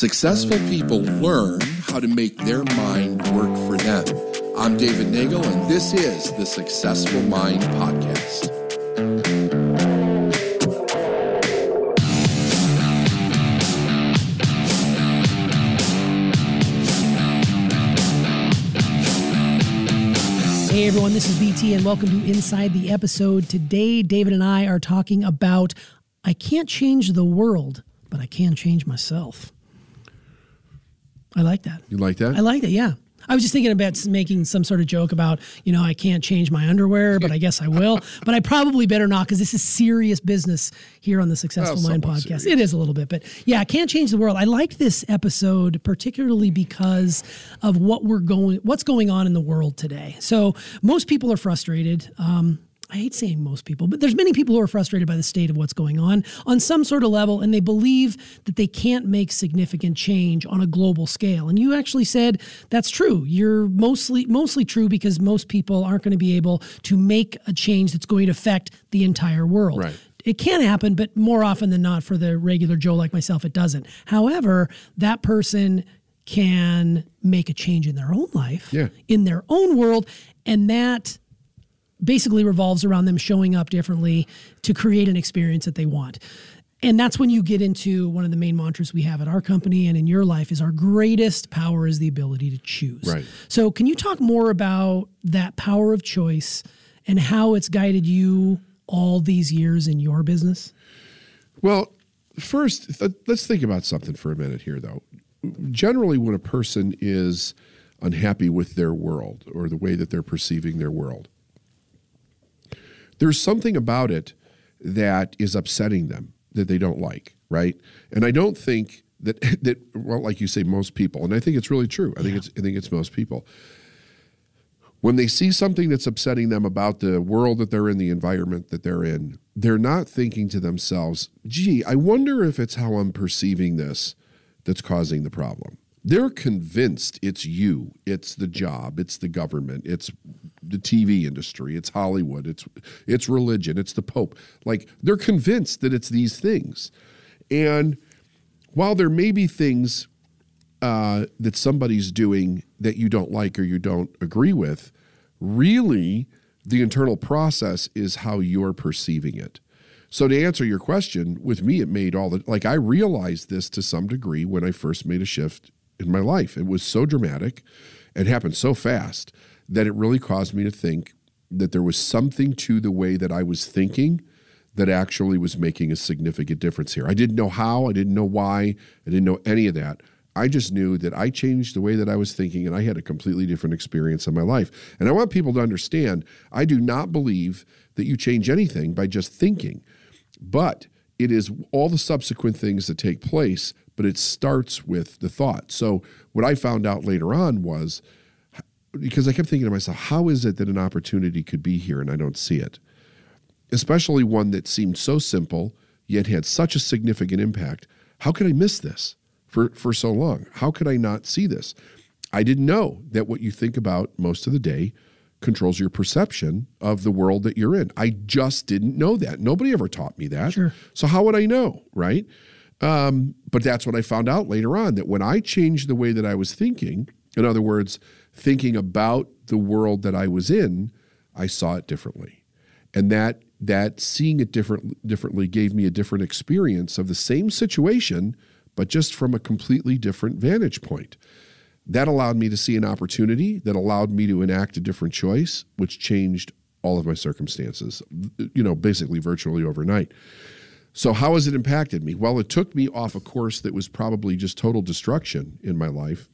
Successful people learn how to make their mind work for them. I'm David Nagel, and this is the Successful Mind Podcast. Hey everyone, this is BT, and welcome to Inside the Episode. Today, David and I are talking about I can't change the world, but I can change myself. I like that. You like that? I like it, yeah. I was just thinking about making some sort of joke about, you know, I can't change my underwear, but I guess I will. but I probably better not because this is serious business here on the Successful Well, Mind podcast. serious. It is a little bit, but yeah, I can't change the world. I like this episode particularly because of what we're going, what's going on in the world today. So most people are frustrated. Um, I hate saying most people, but there's many people who are frustrated by the state of what's going on on some sort of level, and they believe that they can't make significant change on a global scale. And you actually said that's true. You're mostly mostly true because most people aren't going to be able to make a change that's going to affect the entire world. Right. It can happen, but more often than not, for the regular Joe like myself, it doesn't. However, that person can make a change in their own life, Yeah. in their own world, and that basically revolves around them showing up differently to create an experience that they want. And that's when you get into one of the main mantras we have at our company and in your life is our greatest power is the ability to choose. Right. So can you talk more about that power of choice and how it's guided you all these years in your business? Well, first, th- let's think about something for a minute here, though. Generally, when a person is unhappy with their world or the way that they're perceiving their world, there's something about it that is upsetting them that they don't like, right? And I don't think that that well, like you say, most people, and I think it's really true. I think it's I think it's most people. When they see something that's upsetting them about the world that they're in, the environment that they're in, they're not thinking to themselves, gee, I wonder if it's how I'm perceiving this that's causing the problem. They're convinced it's you, it's the job, it's the government, it's the TV industry, it's Hollywood, it's it's religion, it's the Pope. Like they're convinced that it's these things. And while there may be things uh, that somebody's doing that you don't like or you don't agree with, really the internal process is how you're perceiving it. So to answer your question, with me, it made all the like I realized this to some degree when I first made a shift in my life. It was so dramatic, it happened so fast that it really caused me to think that there was something to the way that I was thinking that actually was making a significant difference here. I didn't know how, I didn't know why, I didn't know any of that. I just knew that I changed the way that I was thinking and I had a completely different experience in my life. And I want people to understand I do not believe that you change anything by just thinking, but it is all the subsequent things that take place, but it starts with the thought. So, what I found out later on was because I kept thinking to myself, how is it that an opportunity could be here and I don't see it? especially one that seemed so simple yet had such a significant impact. How could I miss this for, for so long? How could I not see this? I didn't know that what you think about most of the day controls your perception of the world that you're in. I just didn't know that. Nobody ever taught me that. Sure. So how would I know, right? Um, but that's what I found out later on that when I changed the way that I was thinking, in other words, thinking about the world that I was in, I saw it differently. And that that seeing it different differently gave me a different experience of the same situation but just from a completely different vantage point. That allowed me to see an opportunity that allowed me to enact a different choice which changed all of my circumstances you know basically virtually overnight. So how has it impacted me? Well it took me off a course that was probably just total destruction in my life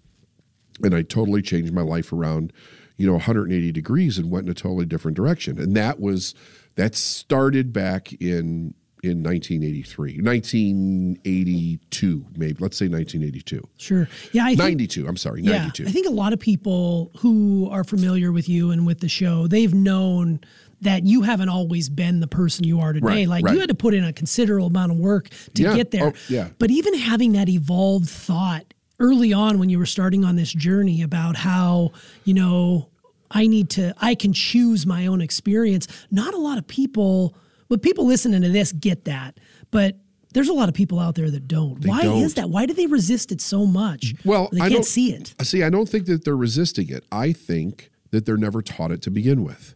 and I totally changed my life around, you know, 180 degrees and went in a totally different direction. And that was that started back in in 1983, 1982, maybe. Let's say 1982. Sure. Yeah, I think 92, I'm sorry, Yeah, 92. I think a lot of people who are familiar with you and with the show, they've known that you haven't always been the person you are today. Right, like right. you had to put in a considerable amount of work to Yeah. get there. Oh, yeah. But even having that evolved thought early on when you were starting on this journey about how, you know, I need to I can choose my own experience. Not a lot of people but people listening to this get that. But There's a lot of people out there that don't. They Why don't. is that? Why do they resist it so much? Well, they I can't don't see it. See, I don't think that they're resisting it. I think that they're never taught it to begin with.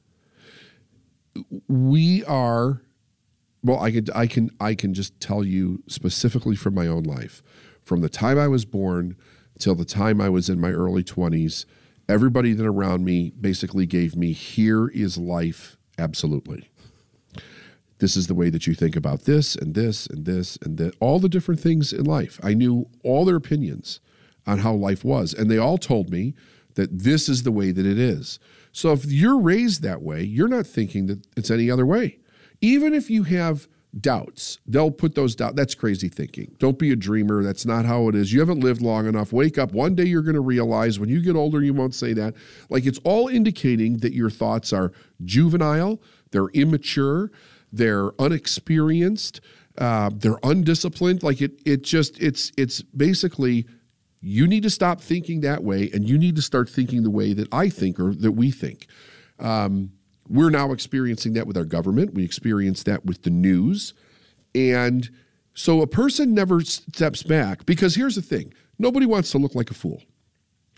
We are well, I could I can I can just tell you specifically from my own life. From the time I was born till the time I was in my early 20s, everybody that around me basically gave me here is life absolutely. This is the way that you think about this and this and this and that all the different things in life. I knew all their opinions on how life was and they all told me that this is the way that it is. So if you're raised that way, you're not thinking that it's any other way. Even if you have doubts, they'll put those doubts. That's crazy thinking. Don't be a dreamer. That's not how it is. You haven't lived long enough. Wake up. One day you're going to realize when you get older, you won't say that. Like it's all indicating that your thoughts are juvenile, they're immature, they're unexperienced, uh, they're undisciplined. Like it, it just, it's, it's basically you need to stop thinking that way and you need to start thinking the way that I think or that we think. Um, we're now experiencing that with our government. We experience that with the news. And so a person never steps back because here's the thing nobody wants to look like a fool,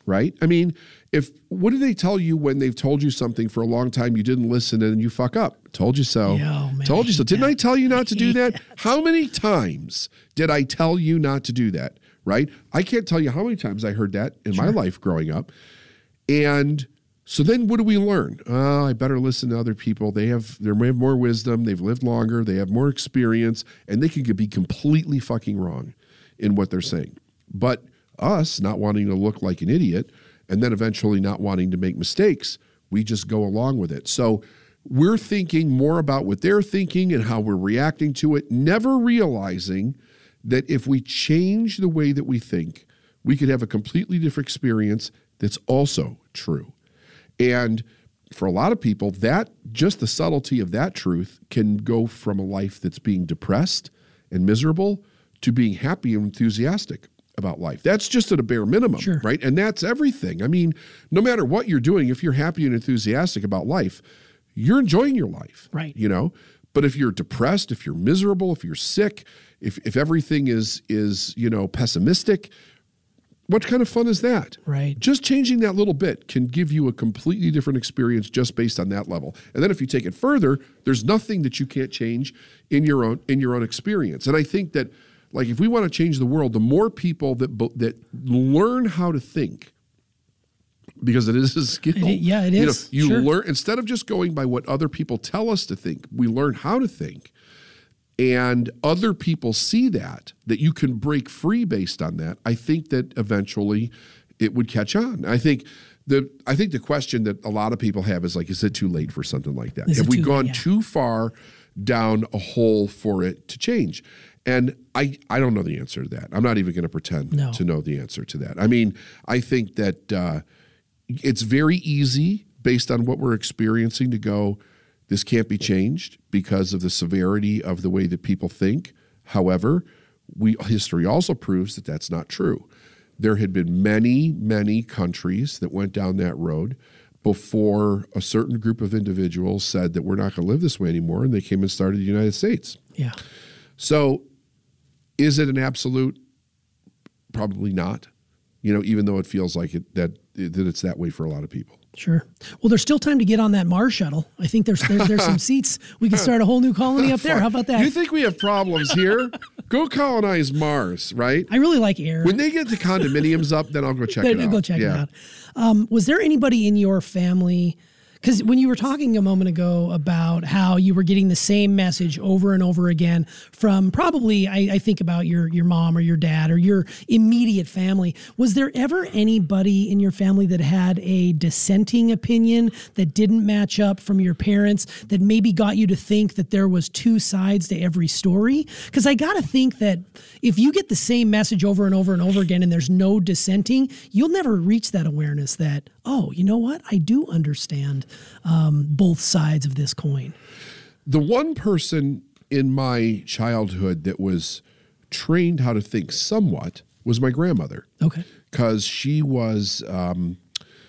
right? I mean, if what do they tell you when they've told you something for a long time, you didn't listen and you fuck up? Told you so. Yeah, oh, man, told you so. Didn't I tell you not to do that? that. How many times did I tell you not to do that? Right? I can't tell you how many times I heard that in my life growing up. And so then what do we learn? Oh, I better listen to other people. They have they have more wisdom, they've lived longer, they have more experience, and they can be completely fucking wrong in what they're saying. But us not wanting to look like an idiot and then eventually not wanting to make mistakes, we just go along with it. So we're thinking more about what they're thinking and how we're reacting to it, never realizing that if we change the way that we think, we could have a completely different experience that's also true. And for a lot of people, that just the subtlety of that truth can go from a life that's being depressed and miserable to being happy and enthusiastic about life. That's just at a bare minimum, Sure. right? And that's everything. I mean, no matter what you're doing, if you're happy and enthusiastic about life, you're enjoying your life. Right. You know? But if you're depressed, if you're miserable, if you're sick, if if everything is is, you know, pessimistic, what kind of fun is that? Right. Just changing that little bit can give you a completely different experience just based on that level. And then if you take it further, there's nothing that you can't change in your own in your own experience. And I think that like if we want to change the world, the more people that that learn how to think because it is a skill. It yeah, it You know, you Sure. learn instead of just going by what other people tell us to think, we learn how to think and other people see that that you can break free based on that i think that eventually it would catch on i think the i think the question that a lot of people have is like is it too late for something like that Is have we too late? gone Yeah. too far down a hole for it to change and i i don't know the answer to that i'm not even going to pretend No. to know the answer to that i mean i think that uh, it's very easy based on what we're experiencing to go this can't be changed because of the severity of the way that people think. However we history also proves that that's not true. There had been many many countries that went down that road before a certain group of individuals said that we're not going to live this way anymore and they came and started the united states. Yeah. so is it an absolute? Probably not. You know even though it feels like it that that it's that way for a lot of people Sure. Well, there's still time to get on that Mars shuttle. I think there's there, there's some seats. We can start a whole new colony up there. How about that? You think we have problems here? go colonize Mars, right? I really like air. When they get the condominiums up, then I'll go check Then it out. go check yeah. it out. Um, was there anybody in your family? Because when you were talking a moment ago about how you were getting the same message over and over again from probably, I, I think about your your mom or your dad or your immediate family. Was there ever anybody in your family that had a dissenting opinion that didn't match up from your parents that maybe got you to think that there was two sides to every story? Because I got to think that if you get the same message over and over and over again and there's no dissenting, you'll never reach that awareness that, oh, you know what? I do understand um, both sides of this coin. The one person in my childhood that was trained how to think somewhat was my grandmother. Okay. because she was um,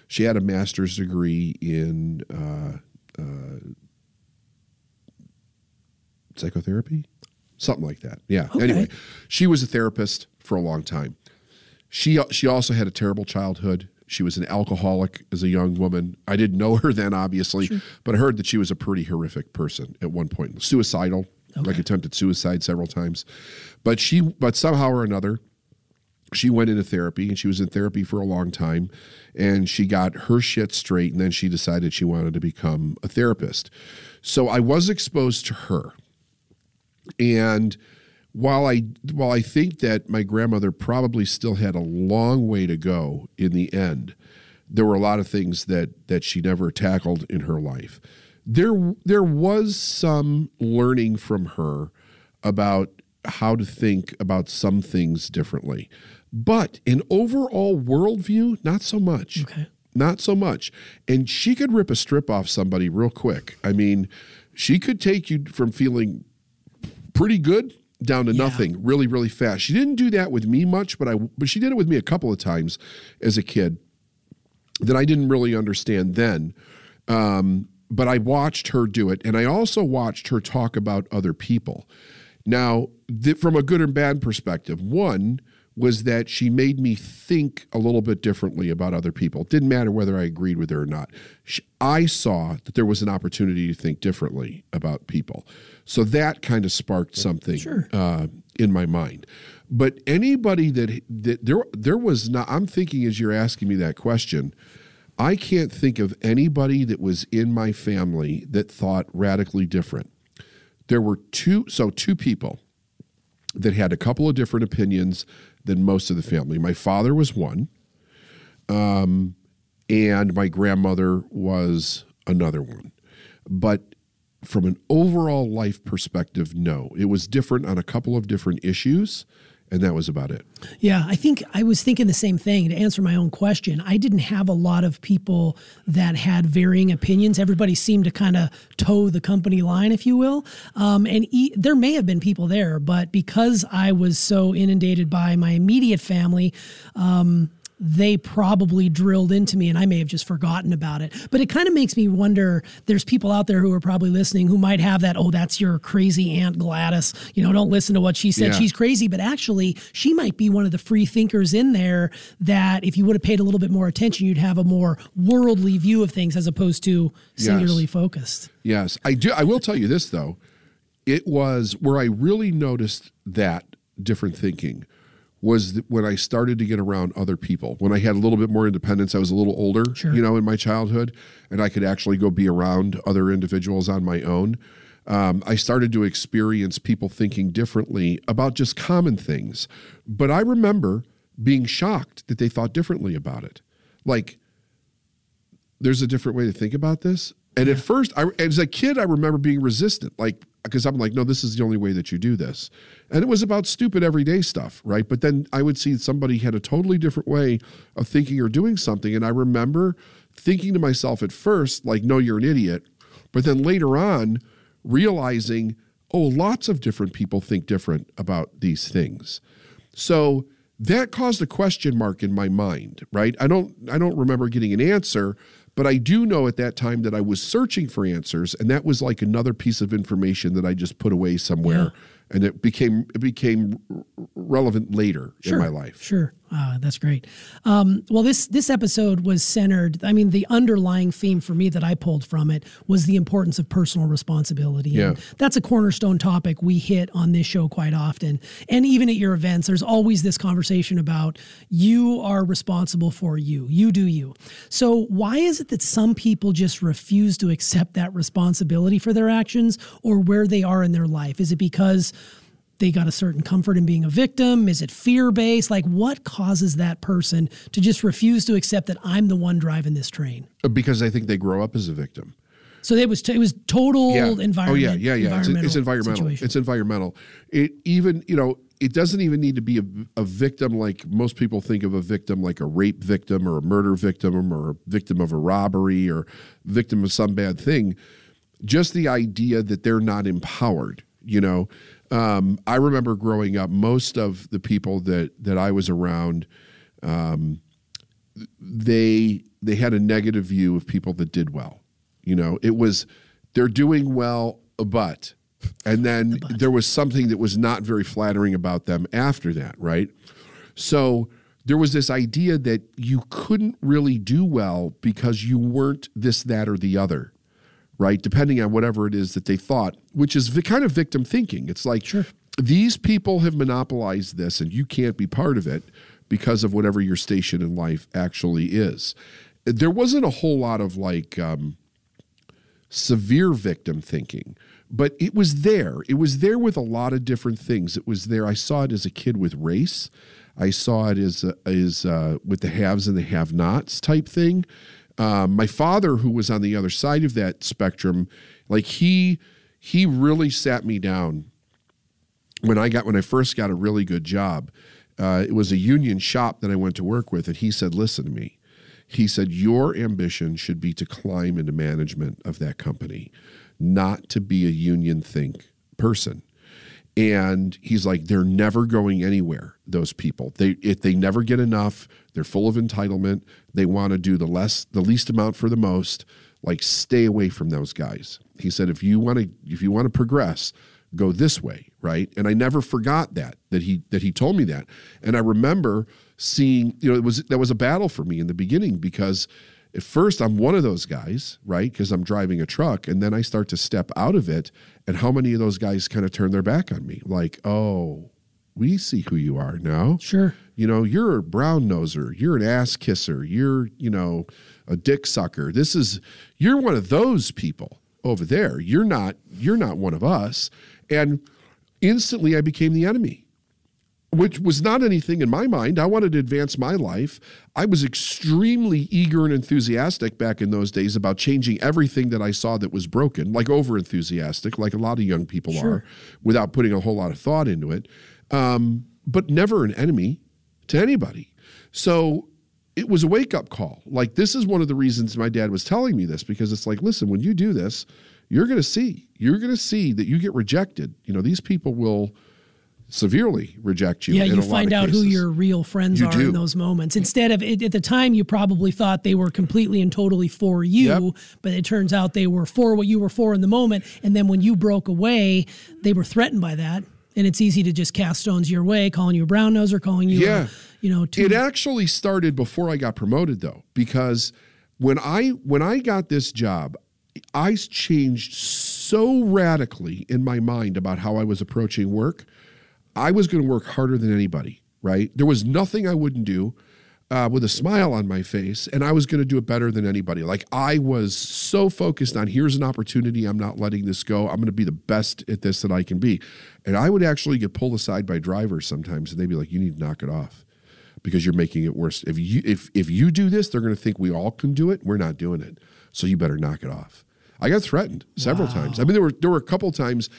she had a master's degree in uh, uh, psychotherapy something like that. Yeah. Okay. Anyway, she was a therapist for a long time. She she also had a terrible childhood. She was an alcoholic as a young woman. I didn't know her then, obviously, but I heard that she was a pretty horrific person at one point, suicidal, like attempted suicide several times. But she, but somehow or another, she went into therapy and she was in therapy for a long time and she got her shit straight and then she decided she wanted to become a therapist. So I was exposed to her. And while I while I think that my grandmother probably still had a long way to go in the end, there were a lot of things that that she never tackled in her life. There there was some learning from her about how to think about some things differently. But in overall worldview, not so much. Okay. Not so much. And she could rip a strip off somebody real quick. I mean, she could take you from feeling pretty good down to nothing really really fast. She didn't do that with me much, but I but she did it with me a couple of times as a kid that I didn't really understand then. Um, but I watched her do it, and I also watched her talk about other people. Now, th- from a good and bad perspective, one was that she made me think a little bit differently about other people. It didn't matter whether I agreed with her or not. Sh I saw that there was an opportunity to think differently about people. So that kind of sparked something Sure. uh, in my mind. But anybody that that there there was not. I'm thinking as you're asking me that question, I can't think of anybody that was in my family that thought radically different. There were two, so two people that had a couple of different opinions than most of the family. My father was one, um, and my grandmother was another one. But from an overall life perspective, no. It was different on a couple of different issues, and that was about it. Yeah, I think I was thinking the same thing to answer my own question. I didn't have a lot of people that had varying opinions. Everybody seemed to kind of toe the company line, if you will. Um, and e- there may have been people there, but because I was so inundated by my immediate family, um, they probably drilled into me and I may have just forgotten about it. But it kind of makes me wonder there's people out there who are probably listening who might have that, oh, that's your crazy Aunt Gladys. You know, don't listen to what she said. Yeah. She's crazy. But actually, she might be one of the free thinkers in there that if you would have paid a little bit more attention, you'd have a more worldly view of things as opposed to singularly focused. Yes, I do. I will tell you this though, it was where I really noticed that different thinking was when I started to get around other people. When I had a little bit more independence, I was a little older, Sure. you know, in my childhood, and I could actually go be around other individuals on my own. Um, I started to experience people thinking differently about just common things. But I remember being shocked that they thought differently about it. Like, there's a different way to think about this. And at first, I, as a kid, I remember being resistant, like because I'm like, no, this is the only way that you do this, and it was about stupid everyday stuff, right? But then I would see somebody had a totally different way of thinking or doing something, and I remember thinking to myself at first, like, no, you're an idiot, but then later on, realizing, oh, lots of different people think different about these things. So that caused a question mark in my mind, right? I don't I don't remember getting an answer, but I do know at that time that I was searching for answers and that was like another piece of information that I just put away somewhere. And it became it became relevant later in my life. Sure, uh, that's great. Um, well, this this episode was centered. I mean, the underlying theme for me that I pulled from it was the importance of personal responsibility. And Yeah. that's a cornerstone topic we hit on this show quite often, and even at your events. There's always this conversation about you are responsible for you. You do you. So why is it that some people just refuse to accept that responsibility for their actions or where they are in their life? Is it because they got a certain comfort in being a victim? Is it fear based? Like, what causes that person to just refuse to accept that I'm the one driving this train? Uh, because they think they grow up as a victim. So it was t- it was total yeah. Oh, environment. Oh yeah, yeah, yeah. It's, it's environmental. situation. It's environmental. It even you know it doesn't even need to be a, a victim like most people think of a victim like a rape victim or a murder victim or a victim of a robbery or victim of some bad thing. Just the idea that they're not empowered. You know, um, I remember growing up. Most of the people that that I was around they they had a negative view of people that did well. You know, it was they're doing well, but And then there was something that was not very flattering about them after that, right? So there was this idea that you couldn't really do well because you weren't this, that, or the other, right? Depending on whatever it is that they thought, which is the kind of victim thinking. It's like, Sure. these people have monopolized this and you can't be part of it because of whatever your station in life actually is. There wasn't a whole lot of like, um, severe victim thinking, but it was there. It was there with a lot of different things. It was there. I saw it as a kid with race. I saw it as uh, as uh, with the haves and the have-nots type thing. Um, my father, who was on the other side of that spectrum, like he he really sat me down when I got when I first got a really good job. Uh, it was a union shop that I went to work with, and he said, "Listen to me." He said, Your ambition should be to climb into management of that company, not to be a union think person. And he's like, they're never going anywhere, those people. They if they never get enough, they're full of entitlement. They want to do the less the least amount for the most. Like stay away from those guys. He said, if you want to if you want to progress, go this way, right? And I never forgot that that he that he told me that. And I remember seeing, you know, it was that was a battle for me in the beginning because at first I'm one of those guys, right? Because I'm driving a truck, and then I start to step out of it, and how many of those guys kind of turn their back on me? Like, oh, we see who you are now. Sure. You know, you're a brown noser, you're an ass kisser, you're, you know, a dick sucker. This is you're one of those people over there. You're not you're not one of us. And instantly I became the enemy which was not anything in my mind. I wanted to advance my life. I was extremely eager and enthusiastic back in those days about changing everything that I saw that was broken, like over enthusiastic, like a lot of young people Sure. are, without putting a whole lot of thought into it, um, but never an enemy to anybody. So it was a wake up call. Like, this is one of the reasons my dad was telling me this because it's like, listen, when you do this, you're going to see, you're going to see that you get rejected. You know, these people will severely reject you. Yeah, you find out who your real friends You are do. in those moments. Instead of at at the time, you probably thought they were completely and totally for you, Yep. but it turns out they were for what you were for in the moment. And then when you broke away, they were threatened by that. And it's easy to just cast stones your way, calling you a brown nose or calling you, Yeah. a, you know, too, It actually started before I got promoted though, because when I when I got this job, I changed so radically in my mind about how I was approaching work. I was going to work harder than anybody, right? There was nothing I wouldn't do uh, with a smile on my face, and I was going to do it better than anybody. Like I was so focused on here's an opportunity, I'm not letting this go. I'm going to be the best at this that I can be. And I would actually get pulled aside by drivers sometimes, and they'd be like, "You need to knock it off." because you're making it worse. If you if if you do this, they're going to think we all can do it. We're not doing it, so you better knock it off. I got threatened several times. I mean, there were there were a couple times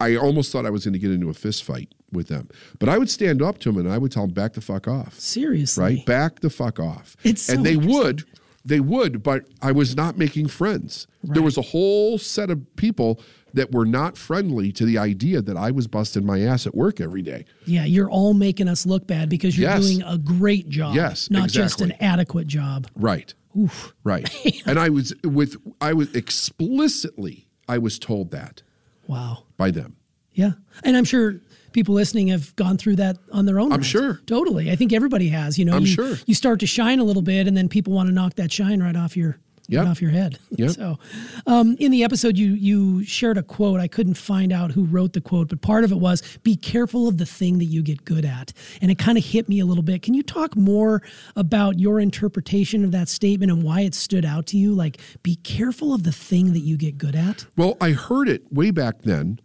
I almost thought I was going to get into a fist fight with them, but I would stand up to them and I would tell them back the fuck off. seriously. Right, back the fuck off. It's so and they would. They would, but I was not making friends. There was a whole set of people that were not friendly to the idea that I was busting my ass at work every day. Yeah, you're all making us look bad because you're Yes. doing a great job. Yes, Not just an adequate job. Right. Oof. Right. and I was with I was explicitly I was told that Wow. By them. Yeah. And I'm sure people listening have gone through that on their own. I'm sure. Totally. I think everybody has. You know, I'm you, sure. you start to shine a little bit and then people want to knock that shine right off your Yep. right off your head. Yep. So um, in the episode you you shared a quote. I couldn't find out who wrote the quote, but part of it was be careful of the thing that you get good at. And it kind of hit me a little bit. Can you talk more about your interpretation of that statement and why it stood out to you? Like be careful of the thing that you get good at? Well, I heard it way back then,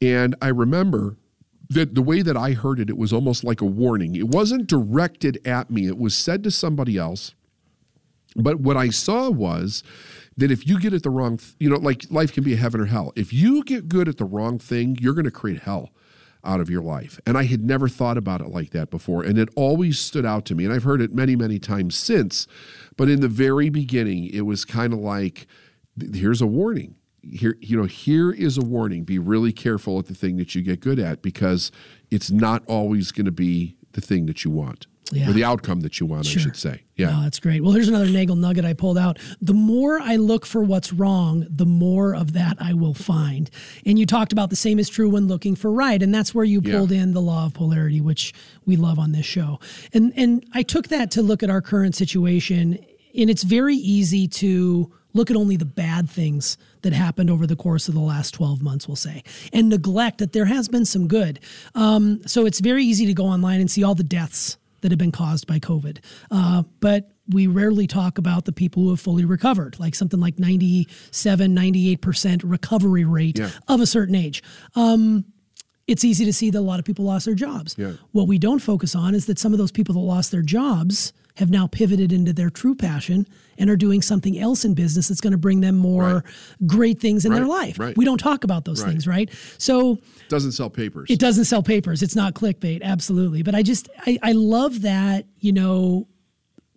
and I remember that the way that I heard it, it was almost like a warning. It wasn't directed at me, it was said to somebody else. But what I saw was that if you get it the wrong, th- you know, like life can be a heaven or hell. If you get good at the wrong thing, you're going to create hell out of your life. And I had never thought about it like that before. And it always stood out to me. And I've heard it many, many times since. But in the very beginning, it was kind of like here's a warning. Here, you know, here is a warning. Be really careful at the thing that you get good at because it's not always going to be the thing that you want. Yeah. or the outcome that you want, I should say. Yeah. Oh, that's great. Well, here's another Nagel nugget I pulled out. The more I look for what's wrong, the more of that I will find. And you talked about the same is true when looking for right, and that's where you Yeah. pulled in the law of polarity, which we love on this show. And and I took that to look at our current situation, and it's very easy to look at only the bad things that happened over the course of the last 12 months, we'll say, and neglect that there has been some good. Um, so it's very easy to go online and see all the deaths that have been caused by COVID. Uh, but we rarely talk about the people who have fully recovered, like something like 97, 98% recovery rate Yeah. of a certain age. Um, it's easy to see that a lot of people lost their jobs. Yeah. What we don't focus on is that some of those people that lost their jobs have now pivoted into their true passion and are doing something else in business that's going to bring them more great things in their life. right. We don't talk about those Right. things, right? So it Doesn't sell papers. it doesn't sell papers. It's not clickbait, absolutely. But I just I, I love that, you know,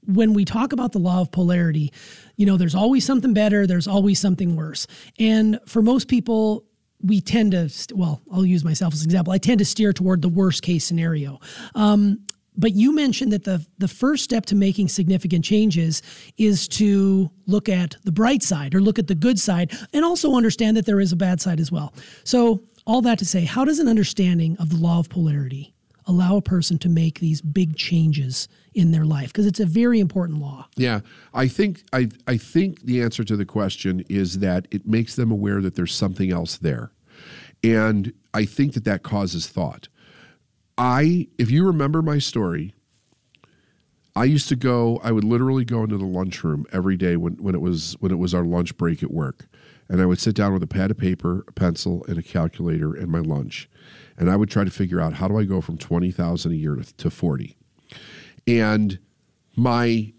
when we talk about the law of polarity, you know, there's always something better, there's always something worse. And for most people, we tend to, well, I'll use myself as an example. I tend to steer toward the worst case scenario. Um, but you mentioned that the the first step to making significant changes is to look at the bright side or look at the good side and also understand that there is a bad side as well. So all that to say, how does an understanding of the law of polarity allow a person to make these big changes in their life? Because it's a very important law. Yeah, I think I I think the answer to the question is that it makes them aware that there's something else there, and I think that that causes thought. I, if you remember my story, I used to go. I would literally go into the lunchroom every day when, when it was when it was our lunch break at work, and I would sit down with a pad of paper, a pencil, and a calculator and my lunch, and I would try to figure out how do I go from twenty thousand a year to, to forty, and my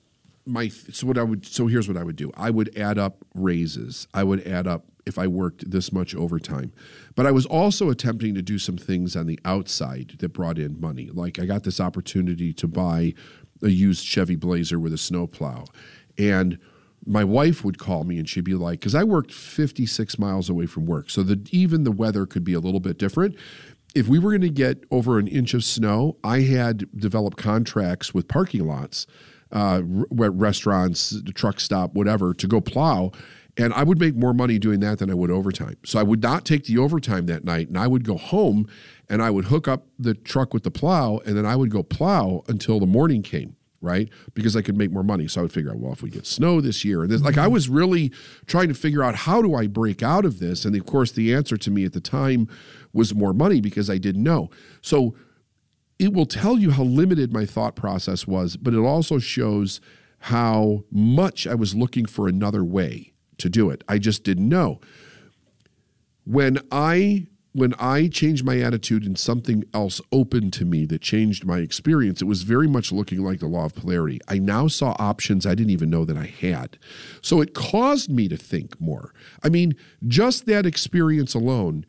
my so what I would so here's what I would do. I would add up raises. I would add up if I worked this much overtime. But I was also attempting to do some things on the outside that brought in money. Like I got this opportunity to buy a used Chevy Blazer with a snowplow. And my wife would call me and she'd be like, because I worked 56 miles away from work. So that even the weather could be a little bit different. If we were going to get over an inch of snow, I had developed contracts with parking lots uh, restaurants, truck stop, whatever, to go plow. And I would make more money doing that than I would overtime. So I would not take the overtime that night, and I would go home and I would hook up the truck with the plow, and then I would go plow until the morning came, right? Because I could make more money. So I would figure out, well, if we get snow this year, and this, like I mm-hmm. was really trying to figure out how do I break out of this. And of course, the answer to me at the time was more money because I didn't know. So it will tell you how limited my thought process was, but it also shows how much I was looking for another way to do it. I just didn't know. When I when I changed my attitude and something else opened to me that changed my experience, it was very much looking like the law of polarity. I now saw options I didn't even know that I had. So it caused me to think more. I mean, just that experience alone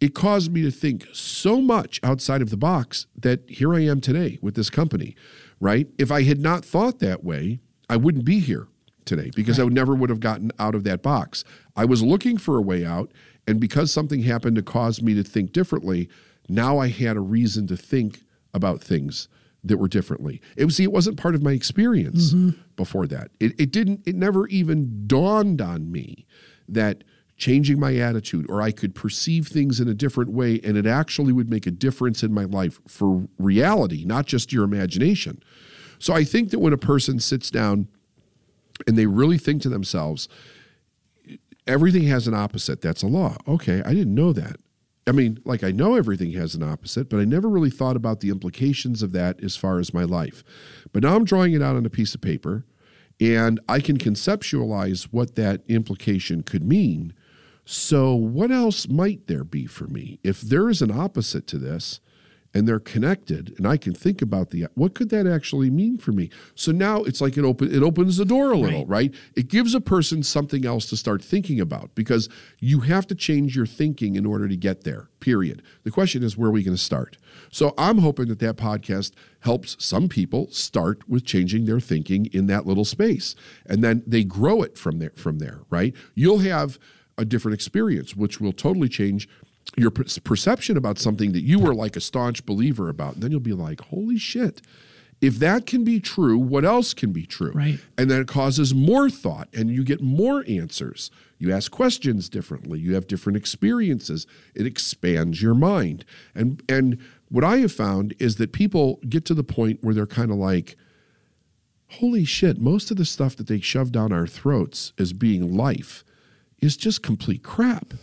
it caused me to think so much outside of the box that here I am today with this company, right? If I had not thought that way, I wouldn't be here today because I would never would have gotten out of that box. I was looking for a way out, and because something happened to cause me to think differently, now I had a reason to think about things that were differently. It was see, it wasn't part of my experience mm-hmm. before that. It, it didn't. It never even dawned on me that changing my attitude or I could perceive things in a different way and it actually would make a difference in my life for reality, not just your imagination. So I think that when a person sits down and they really think to themselves, everything has an opposite, that's a law. Okay, I didn't know that. I mean, like I know everything has an opposite, but I never really thought about the implications of that as far as my life. But now I'm drawing it out on a piece of paper and I can conceptualize what that implication could mean. So, what else might there be for me? If there is an opposite to this and they're connected, and I can think about the what could that actually mean for me? So now it's like it open it opens the door a little, right? It gives a person something else to start thinking about because you have to change your thinking in order to get there. Period. The question is where are we going to start? So I'm hoping that that podcast helps some people start with changing their thinking in that little space, and then they grow it from there. From there, right? You'll have a different experience, which will totally change your per- perception about something that you were like a staunch believer about. And then you'll be like, holy shit. If that can be true, what else can be true? Right. And then it causes more thought and you get more answers. You ask questions differently. You have different experiences. It expands your mind. And and what I have found is that people get to the point where they're kind of like, holy shit, most of the stuff that they shove down our throats as being life is just complete crap,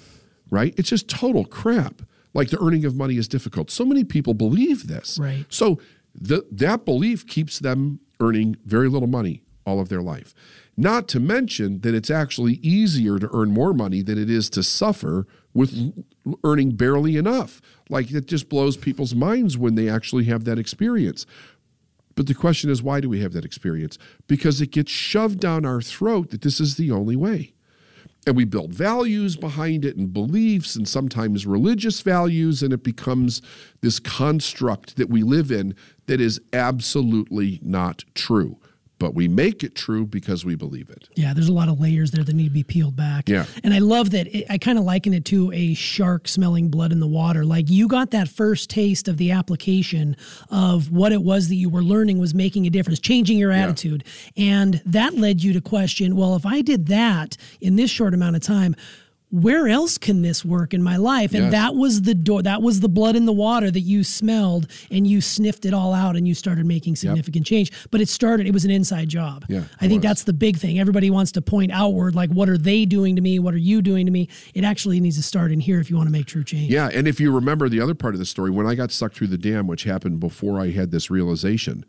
right? It's just total crap. Like the earning of money is difficult. So many people believe this. Right. So the, that belief keeps them earning very little money all of their life. Not to mention that it's actually easier to earn more money than it is to suffer with earning barely enough. Like it just blows people's minds when they actually have that experience. But the question is, why do we have that experience? Because it gets shoved down our throat that this is the only way. And we build values behind it and beliefs and sometimes religious values, and it becomes this construct that we live in that is absolutely not true but we make it true because we believe it. Yeah, there's a lot of layers there that need to be peeled back. Yeah. And I love that it, I kind of liken it to a shark smelling blood in the water. Like you got that first taste of the application of what it was that you were learning was making a difference, changing your attitude. Yeah. And that led you to question, well, if I did that in this short amount of time, where else can this work in my life? And yes. that was the door, that was the blood in the water that you smelled and you sniffed it all out and you started making significant yep. change. But it started, it was an inside job. Yeah, I think was. that's the big thing. Everybody wants to point outward, like, what are they doing to me? What are you doing to me? It actually needs to start in here if you want to make true change. Yeah. And if you remember the other part of the story, when I got sucked through the dam, which happened before I had this realization,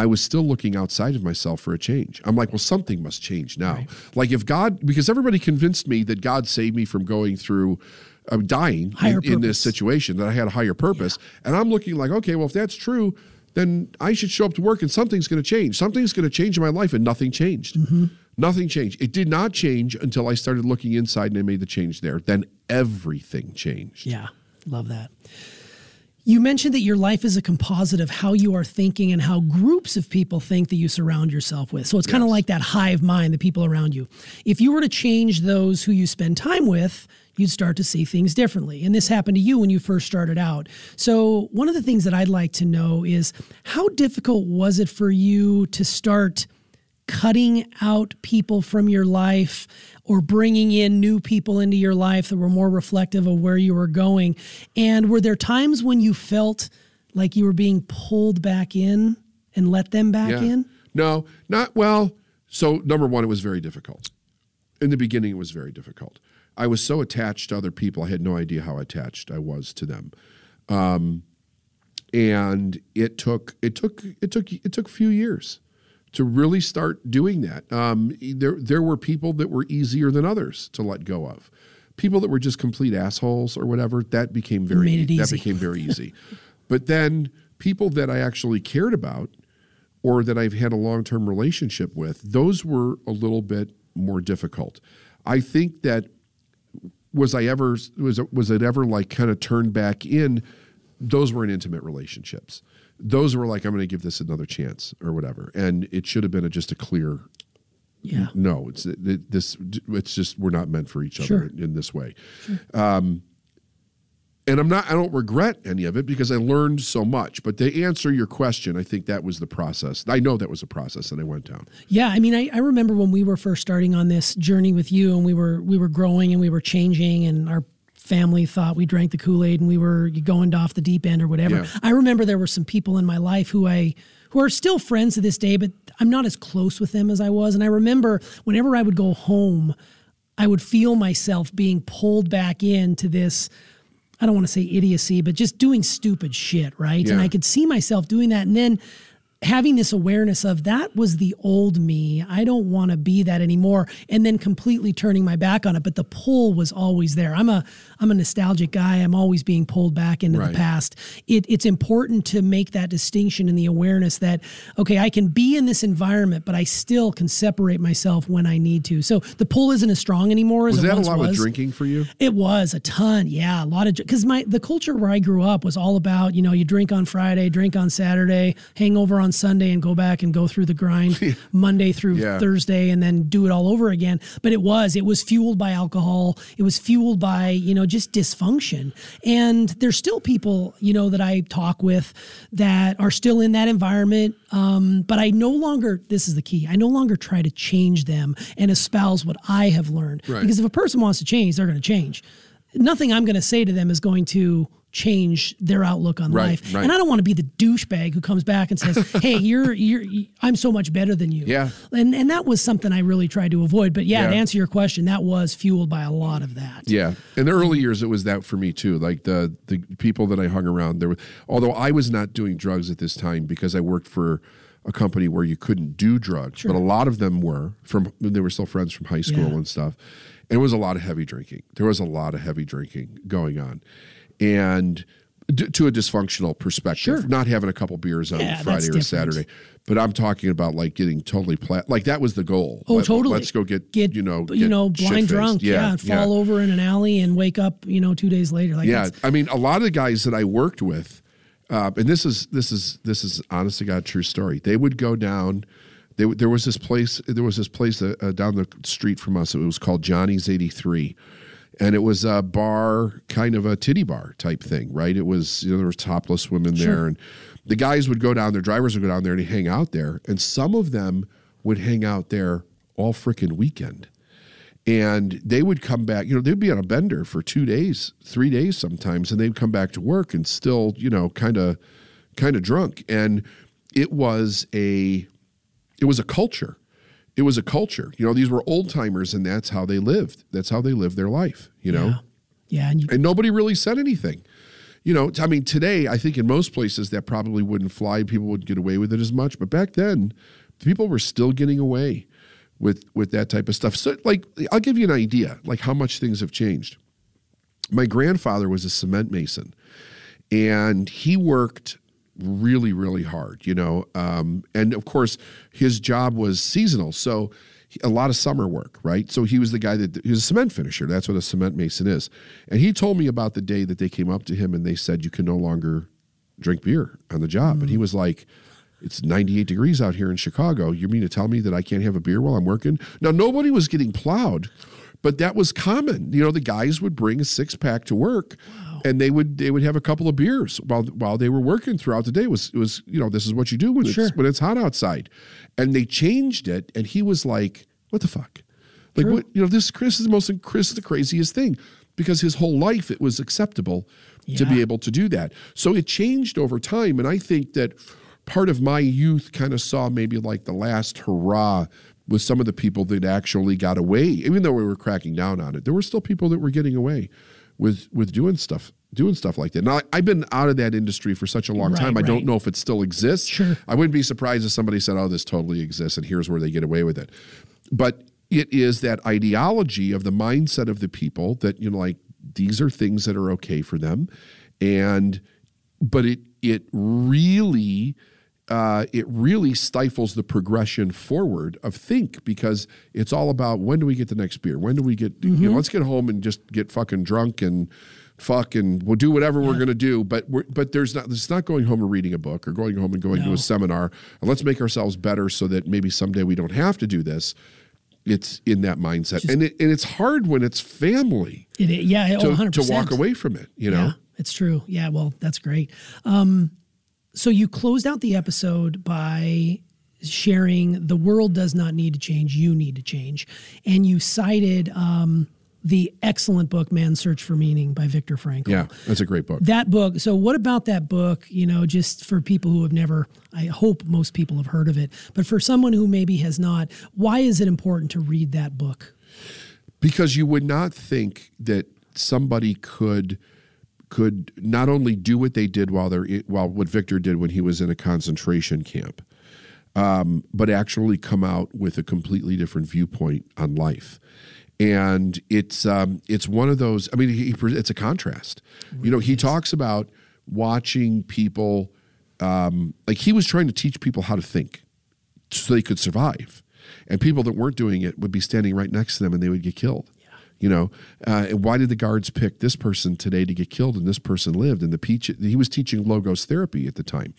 I was still looking outside of myself for a change. I'm like, well, something must change now. Right. Like if God, because everybody convinced me that God saved me from going through uh, dying in, in, this situation, that I had a higher purpose. Yeah. And I'm looking like, okay, well, if that's true, then I should show up to work and something's going to change. Something's going to change in my life, and nothing changed. Mm-hmm. Nothing changed. It did not change until I started looking inside and I made the change there. Then everything changed. Yeah, love that. You mentioned that your life is a composite of how you are thinking and how groups of people think that you surround yourself with. So it's yes. kind of like that hive mind, the people around you. If you were to change those who you spend time with, you'd start to see things differently. And this happened to you when you first started out. So, one of the things that I'd like to know is how difficult was it for you to start cutting out people from your life or bringing in new people into your life that were more reflective of where you were going? And were there times when you felt like you were being pulled back in and let them back yeah. in? No, not well. So, number one, it was very difficult. In the beginning, it was very difficult. I was so attached to other people, I had no idea how attached I was to them. Um, and it took it took it took it took a few years to really start doing that. Um, there, there were people that were easier than others to let go of. People that were just complete assholes or whatever, that became very that became very easy. but then people that I actually cared about or that I've had a long-term relationship with, those were a little bit more difficult. I think that was I ever was was it ever like kind of turned back in? Those were in intimate relationships those were like, I'm going to give this another chance or whatever. And it should have been a, just a clear, yeah. No, it's it, this. It's just we're not meant for each sure. other in this way. Sure. Um, and I'm not. I don't regret any of it because I learned so much. But to answer your question, I think that was the process. I know that was a process that I went down. Yeah, I mean, I, I remember when we were first starting on this journey with you, and we were we were growing and we were changing, and our family thought we drank the Kool-Aid and we were going off the deep end or whatever. Yeah. I remember there were some people in my life who I who are still friends to this day, but I'm not as close with them as I was. And I remember whenever I would go home, I would feel myself being pulled back into this I don't want to say idiocy, but just doing stupid shit, right? Yeah. And I could see myself doing that. And then having this awareness of that was the old me. I don't want to be that anymore. And then completely turning my back on it. But the pull was always there. I'm a I'm a nostalgic guy. I'm always being pulled back into right. the past. It, it's important to make that distinction in the awareness that, okay, I can be in this environment, but I still can separate myself when I need to. So the pull isn't as strong anymore as was it that once a lot was. with drinking for you? It was a ton. Yeah, a lot of because my the culture where I grew up was all about, you know, you drink on Friday, drink on Saturday, hangover on on Sunday and go back and go through the grind Monday through Yeah. Thursday and then do it all over again. But it was, it was fueled by alcohol. It was fueled by, you know, just dysfunction. And there's still people, you know, that I talk with that are still in that environment. Um, but I no longer, this is the key, I no longer try to change them and espouse what I have learned. Right. Because if a person wants to change, they're going to change. Nothing I'm going to say to them is going to change their outlook on Right, life. right. And I don't want to be the douchebag who comes back and says, "Hey, you're you're I'm so much better than you." Yeah. And and that was something I really tried to avoid. But yeah, to answer your question, that was fueled by a lot of that. Yeah, in the early years, it was that for me too. Like the the people that I hung around, there were. Although I was not doing drugs at this time because I worked for a company where you couldn't do drugs, but a lot of them were from. They were still friends from high school Yeah. and stuff. And it was a lot of heavy drinking. There was a lot of heavy drinking going on, and d- to a dysfunctional perspective, Sure. not having a couple beers on Yeah, Friday or different. Saturday. But I'm talking about like getting totally plat. Like that was the goal. Oh, Let- totally. Let's go get, Get you know you know blind drunk, yeah, and fall over in an alley and wake up, you know, two days later. Like yeah, I mean, a lot of the guys that I worked with, uh, and this is this is this is honest to God true story. They would go down. They, there was this place. There was this place uh, uh, down the street from us. It was called Johnny's Eighty Three, and it was a bar, kind of a titty bar type thing, right? It was you know there was topless women there, Sure. and the guys would go down. Their drivers would go down there and hang out there, and some of them would hang out there all freaking weekend and they would come back you know they'd be on a bender for two days three days sometimes and they'd come back to work and still you know kind of kind of drunk and it was a it was a culture it was a culture you know these were old timers and that's how they lived that's how they lived their life you know yeah. Yeah, and you, and nobody really said anything. You know, I mean, today I think in most places that probably wouldn't fly. People wouldn't get away with it as much. But back then, people were still getting away with with that type of stuff. So, like, I'll give you an idea, like how much things have changed. My grandfather was a cement mason, and he worked really, really hard. You know, um, and of course, his job was seasonal, so a lot of summer work, right? So he was the guy that he was a cement finisher. That's what a cement mason is. And he told me about the day that they came up to him and they said, "You can no longer drink beer on the job." And he was like. It's 98 degrees out here in Chicago. You mean to tell me that I can't have a beer while I'm working? Now, nobody was getting plowed, but that was common. You know, the guys would bring a six pack to work, and they would they would have a couple of beers while while they were working throughout the day. It was it was you know this is what you do when Sure. it's when it's hot outside, and they changed it, and he was like, "What the fuck?" Like what you know this Chris is the most Chris is the craziest thing because his whole life it was acceptable to be able to do that. So it changed over time, and I think that part of my youth kind of saw maybe like the last hurrah with some of the people that actually got away, even though we were cracking down on it. There were still people that were getting away with with doing stuff doing stuff like that. Now I've been out of that industry for such a long Right, time. I don't know if it still exists. Sure. I wouldn't be surprised if somebody said, "Oh, this totally exists," and here's where they get away with it. But it is that ideology of the mindset of the people that you know, like these are things that are okay for them, and but it it really uh, it really stifles the progression forward of think because it's all about when do we get the next beer? When do we get you know? Let's get home and just get fucking drunk and fuck and we'll do whatever we're gonna do. But we're, but there's not it's not going home and reading a book or going home and going to a seminar. And let's make ourselves better so that maybe someday we don't have to do this. It's in that mindset, and it, and it's hard when it's family it, yeah, oh, to, 100%. to walk away from it. You know, Yeah, it's true. Yeah, well, that's great. Um, so you closed out the episode by sharing the world does not need to change, you need to change. And you cited um, the excellent book, Man's Search for Meaning by Viktor Frankl. yeah, that's a great book. That book. So, what about that book? You know, just for people who have never, I hope most people have heard of it, but for someone who maybe has not, why is it important to read that book? because you would not think that somebody could could not only do what they did while they're while what Victor did when he was in a concentration camp, um, but actually come out with a completely different viewpoint on life. And it's um, it's one of those. I mean, he, it's a contrast. You know, he talks about watching people. Um, like he was trying to teach people how to think, so they could survive, and people that weren't doing it would be standing right next to them, and they would get killed You know, uh, why did the guards pick this person today to get killed and this person lived? And the peach, he was teaching logos therapy at the time,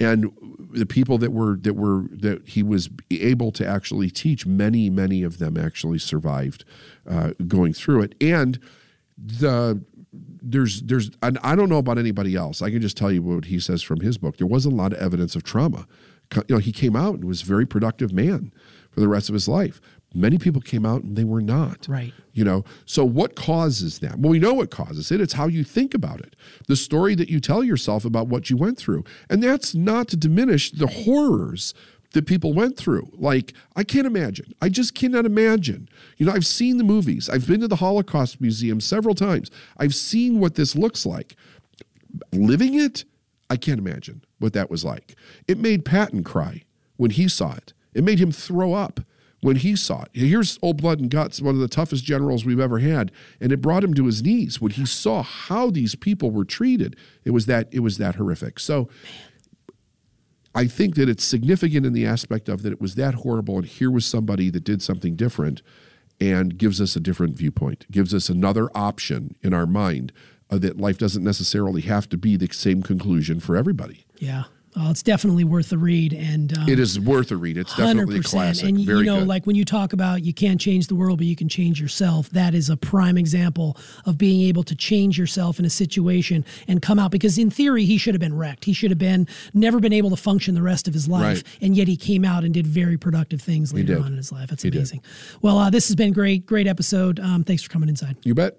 and the people that were that were that he was able to actually teach, many many of them actually survived uh, going through it, and the there's there's I don't know about anybody else. I can just tell you what he says from his book. There wasn't a lot of evidence of trauma. You know, he came out and was a very productive man for the rest of his life. Many people came out and they were not. Right. You know, so what causes that? Well, we know what causes it. It's how you think about it, the story that you tell yourself about what you went through. And that's not to diminish the horrors that people went through. Like, I can't imagine. I just cannot imagine. You know, I've seen the movies, I've been to the Holocaust Museum several times, I've seen what this looks like. Living it, I can't imagine what that was like. It made Patton cry when he saw it, it made him throw up when he saw it. Here's Old Blood and Guts, one of the toughest generals we've ever had, and it brought him to his knees when he saw how these people were treated. It was that it was that horrific. So I think that it's significant in the aspect of that it was that horrible, and here was somebody that did something different and gives us a different viewpoint, gives us another option in our mind uh, that life doesn't necessarily have to be the same conclusion for everybody. Yeah. Oh, it's definitely worth the read, and um, it is worth a read. It's definitely 100%. a classic. And Very you know, good. like when you talk about you can't change the world, but you can change yourself. That is a prime example of being able to change yourself in a situation and come out. Because in theory, he should have been wrecked. He should have been never been able to function the rest of his life, Right. and yet he came out and did very productive things later on in his life. That's He did. amazing. Well, uh, this has been great, great episode. Um, thanks for coming inside. you bet.